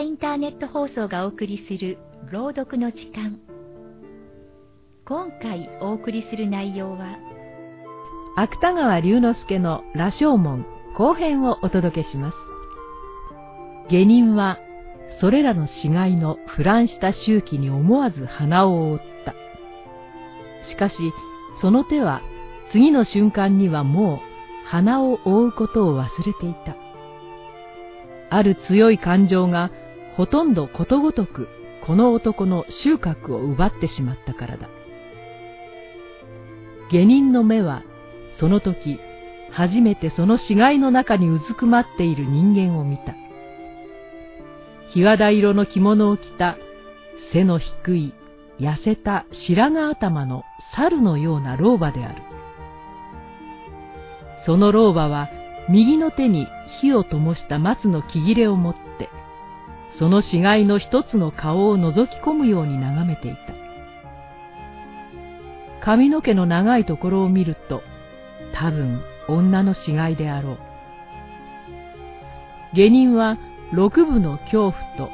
インターネット放送がお送りする朗読の時間。今回お送りする内容は芥川龍之介の羅生門後編をお届けします。下人はそれらの死骸の腐乱した周期に思わず鼻を覆った。しかしその手は次の瞬間にはもう鼻を覆うことを忘れていた。ある強い感情がほとんどことごとくこの男の収穫を奪ってしまったからだ。下人の目はその時初めてその死骸の中にうずくまっている人間を見た。日和田色の着物を着た背の低い痩せた白髪頭の猿のような老婆である。その老婆は右の手に火を灯した松の木切れを持って、その死骸の一つの顔を覗き込むように眺めていた。髪の毛の長いところを見ると、多分女の死骸であろう。下人は六部の恐怖と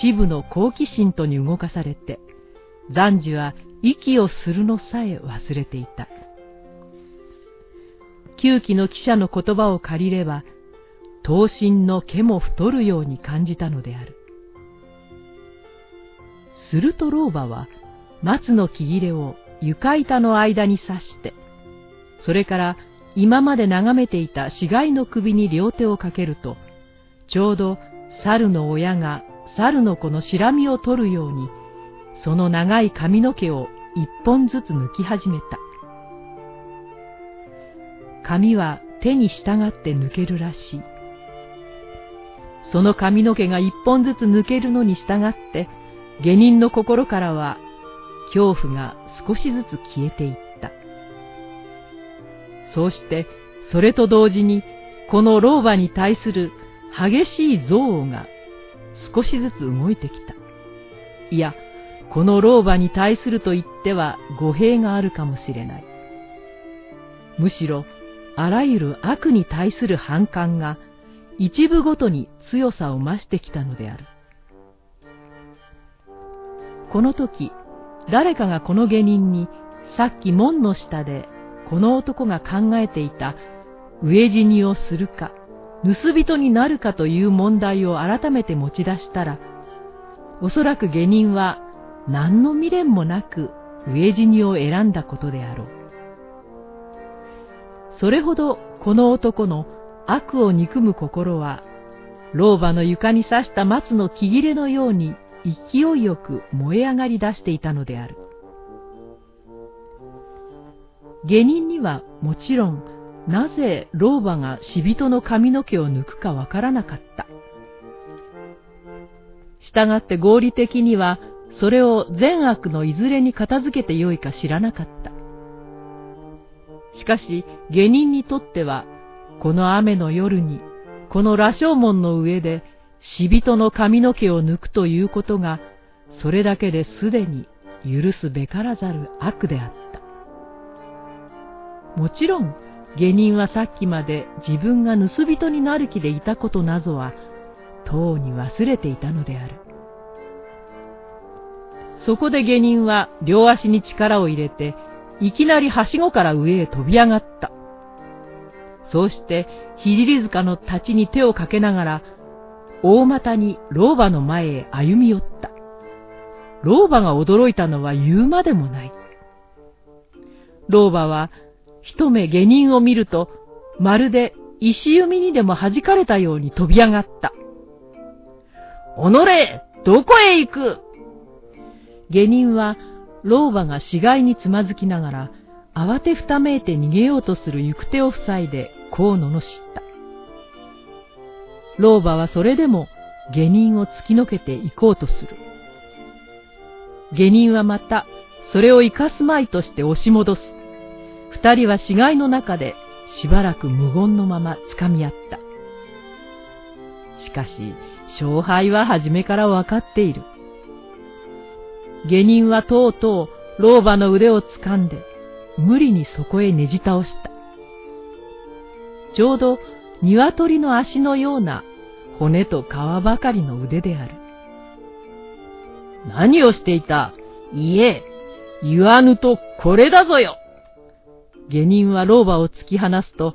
四部の好奇心とに動かされて、残樹は息をするのさえ忘れていた。旧期の記者の言葉を借りれば、刀身の毛も太るように感じたのである。すると老婆は松の木切れを床板の間に刺して、それから今まで眺めていた死骸の首に両手をかけると、ちょうど猿の親が猿の子のしらみを取るように、その長い髪の毛を一本ずつ抜き始めた。髪は手に従って抜けるらしい。その髪の毛が一本ずつ抜けるのに従って、下人の心からは恐怖が少しずつ消えていった。そうして、それと同時に、この老婆に対する激しい憎悪が少しずつ動いてきた。いや、この老婆に対すると言っては語弊があるかもしれない。むしろ、あらゆる悪に対する反感が一部ごとに強さを増してきたのである。この時、誰かがこの下人にさっき門の下でこの男が考えていた飢え死にをするか盗人になるかという問題を改めて持ち出したら、おそらく下人は何の未練もなく飢え死にを選んだことであろう。それほどこの男の悪を憎む心は、老婆の床に刺した松の木切れのように勢いよく燃え上がり出していたのである。下人にはもちろん、なぜ老婆が死人の髪の毛を抜くかわからなかった。したがって合理的には、それを善悪のいずれに片付けてよいか知らなかった。しかし、下人にとっては、この雨の夜に、この羅生門の上で、死人の髪の毛を抜くということが、それだけですでに許すべからざる悪であった。もちろん、下人はさっきまで自分が盗人になる気でいたことなどは、とうに忘れていたのである。そこで下人は両足に力を入れていきなりはしごから上へ飛び上がった。そうして、ひじり塚の立ちに手をかけながら、大股に老婆の前へ歩み寄った。老婆が驚いたのは言うまでもない。老婆は、一目下人を見ると、まるで石弓にでも弾かれたように飛び上がった。おのれどこへ行く？下人は老婆が死骸につまずきながら、慌てふためいて逃げようとする行く手を塞いで、こう罵った。老婆はそれでも下人を突きのけて行こうとする。下人はまた、それを生かすまいとして押し戻す。二人は死骸の中でしばらく無言のまま掴み合った。しかし、勝敗は初めからわかっている。下人はとうとう老婆の腕を掴んで、無理にそこへねじ倒した。ちょうど鶏の足のような骨と皮ばかりの腕である。何をしていた？いえ、言わぬとこれだぞよ下人は老婆を突き放すと、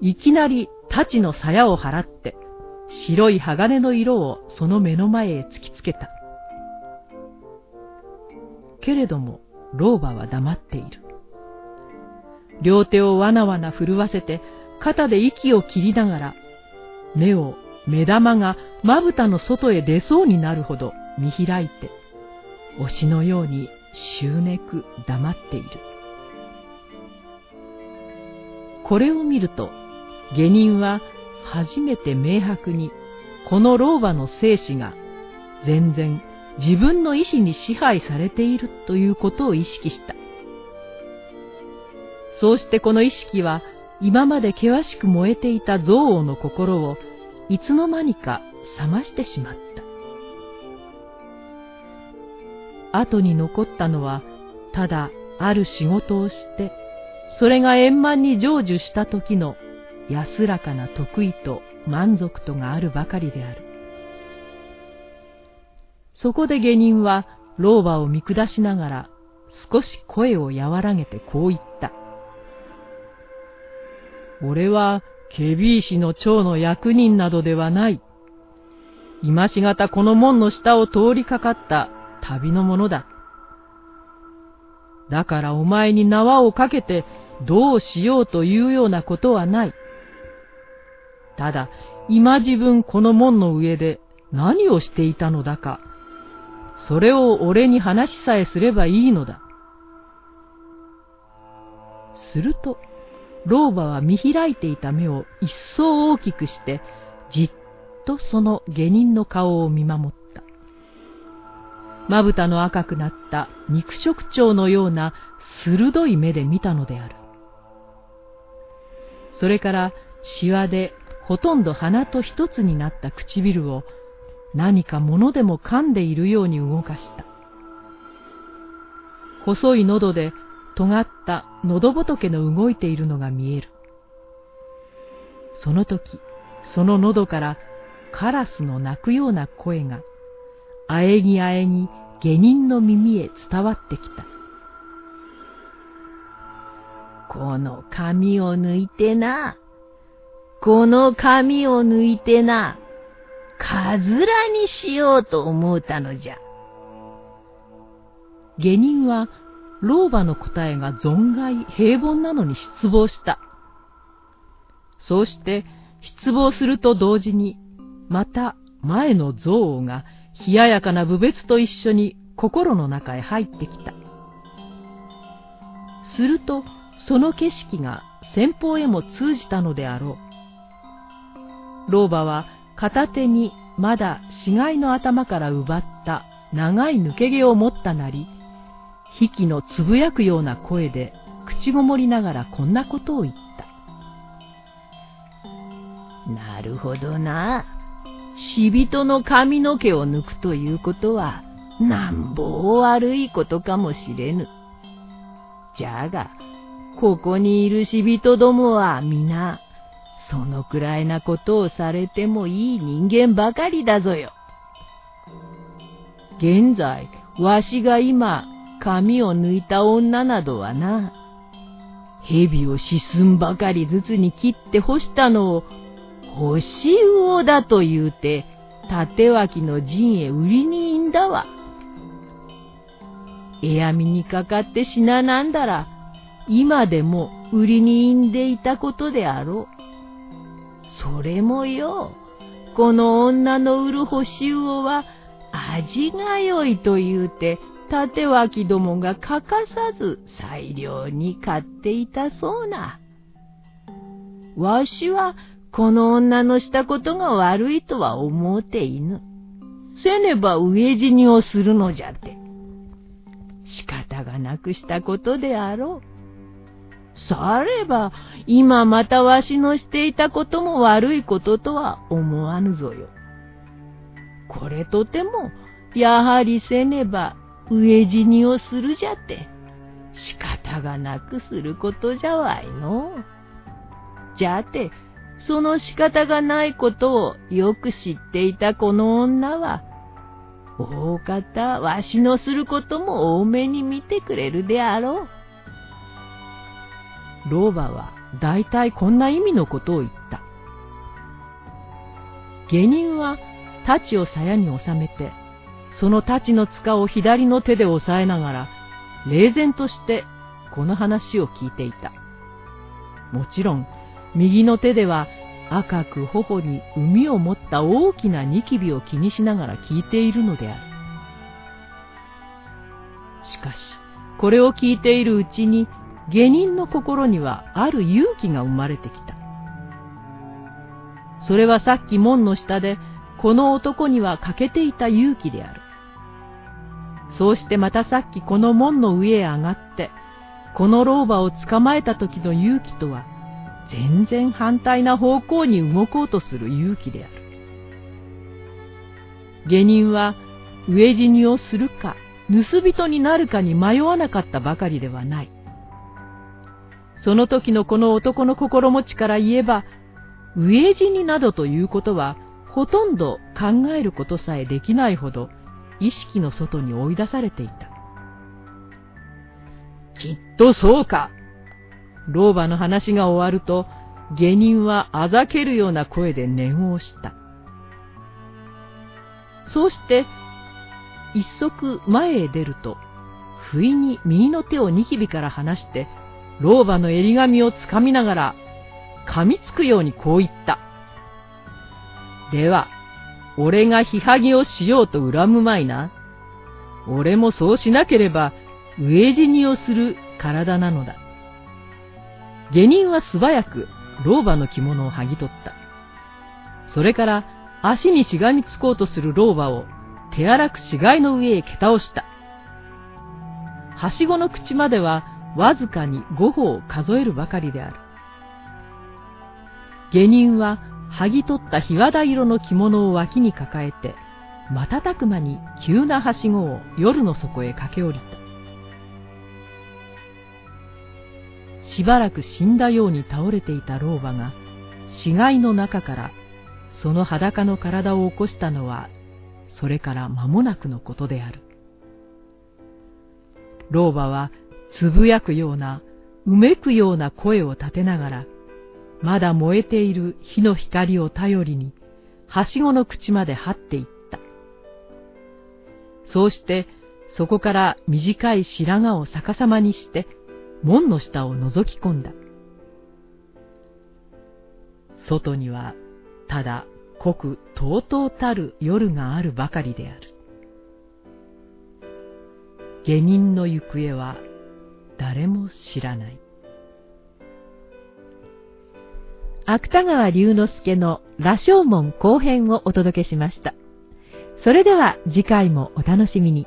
いきなり太刀の鞘を払って、白い鋼の色をその目の前へ突きつけた。けれども、老婆は黙っている。両手をわなわな震わせて、肩で息を切りながら、目を、目玉がまぶたの外へ出そうになるほど見開いて、推しのように執念黙っている。これを見ると、下人は初めて明白に、この老婆の生死が全然自分の意志に支配されているということを意識した。そうしてこの意識は今まで険しく燃えていた憎悪の心をいつの間にか冷ましてしまった。後に残ったのはただある仕事をして、それが円満に成就した時の安らかな得意と満足とがあるばかりである。そこで下人は老婆を見下しながら少し声を和らげてこう言った。俺は、ケビー氏の長の役人などではない。今しがたこの門の下を通りかかった旅の者だ。だからお前に縄をかけてどうしようというようなことはない。ただ、今自分この門の上で何をしていたのだか、それを俺に話しさえすればいいのだ。すると、老婆は見開いていた目を一層大きくして、じっとその下人の顔を見守った。まぶたの赤くなった肉食鳥のような鋭い目で見たのである。それからシワでほとんど鼻と一つになった唇を何か物でも噛んでいるように動かした。細い喉で尖った喉仏の動いているのが見える。その時、その喉からカラスの鳴くような声が、あえぎあえぎ下人の耳へ伝わってきた。この髪を抜いてな。この髪を抜いてな。かずらにしようと思うたのじゃ。下人は老婆の答えが存外平凡なのに失望した。そうして失望すると同時に、また前の憎悪が冷ややかな部別と一緒に心の中へ入ってきた。すると、その景色が先方へも通じたのであろう。老婆は片手にまだ死骸の頭から奪った長い抜け毛を持ったなり、比企のつぶやくような声で口ごもりながらこんなことを言った。なるほどな。死人の髪の毛を抜くということは、なんぼ悪いことかもしれぬ。じゃが、ここにいる死人どもは皆、そのくらいなことをされてもいい人間ばかりだぞよ。現在、わしが今、髪を抜いた女などはな、蛇を四寸ばかりずつに切って干したのを、干し魚だと言うて、縦脇の陣へ売りにいんだわ。えやみにかかって死ななんだら、今でも売りにいんでいたことであろう。それもよ、この女の売る干し魚は味が良いと言うて縦脇どもが欠かさず裁量に買っていたそうな。わしはこの女のしたことが悪いとは思うていぬ。せねば飢え死にをするのじゃって。仕方がなくしたことであろう。されば、今またわしのしていたことも悪いこととは思わぬぞよ。これとても、やはりせねば飢え死にをするじゃって、仕方がなくすることじゃわいの。じゃて、その仕方がないことをよく知っていたこの女は、大方わしのすることも多めに見てくれるであろう。老婆は大体こんな意味のことを言った。下人は太刀を鞘に収めて、その太刀の塚を左の手で押さえながら、冷然としてこの話を聞いていた。もちろん、右の手では赤く頬に海を持った大きなニキビを気にしながら聞いているのである。しかし、これを聞いているうちに、下人の心にはある勇気が生まれてきた。それはさっき門の下で、この男には欠けていた勇気である。そうしてまたさっきこの門の上へ上がって、この老婆を捕まえた時の勇気とは、全然反対な方向に動こうとする勇気である。下人は飢え死にをするか盗人になるかに迷わなかったばかりではない。その時のこの男の心持ちから言えば、飢え死になどということはほとんど考えることさえできないほど意識の外に追い出されていた。きっとそうか老婆の話が終わると、下人はあざけるような声で念をした。そうして、一足前へ出ると、不意に右の手をニキビから離して、老婆の襟髪をつかみながら、噛みつくようにこう言った。では、俺がひはぎをしようと恨むまいな。俺もそうしなければ、飢え死にをする体なのだ。下人は素早く老婆の着物を剥ぎ取った。それから足にしがみつこうとする老婆を手荒く死骸の上へ蹴倒した。はしごの口まではわずかに五歩を数えるばかりである。下人は剥ぎ取った日和田色の着物を脇に抱えて、瞬く間に急なはしごを夜の底へ駆け下りた。しばらく死んだように倒れていた老婆が死骸の中からその裸の体を起こしたのはそれから間もなくのことである。老婆はつぶやくような、うめくような声を立てながら、まだ燃えている火の光を頼りに、はしごの口まで張っていった。そうして、そこから短い白髪を逆さまにして、門の下を覗き込んだ。外にはただ濃くとうとうたる夜があるばかりである。下人の行方は誰も知らない。芥川龍之介の羅生門後編をお届けしました。それでは次回もお楽しみに。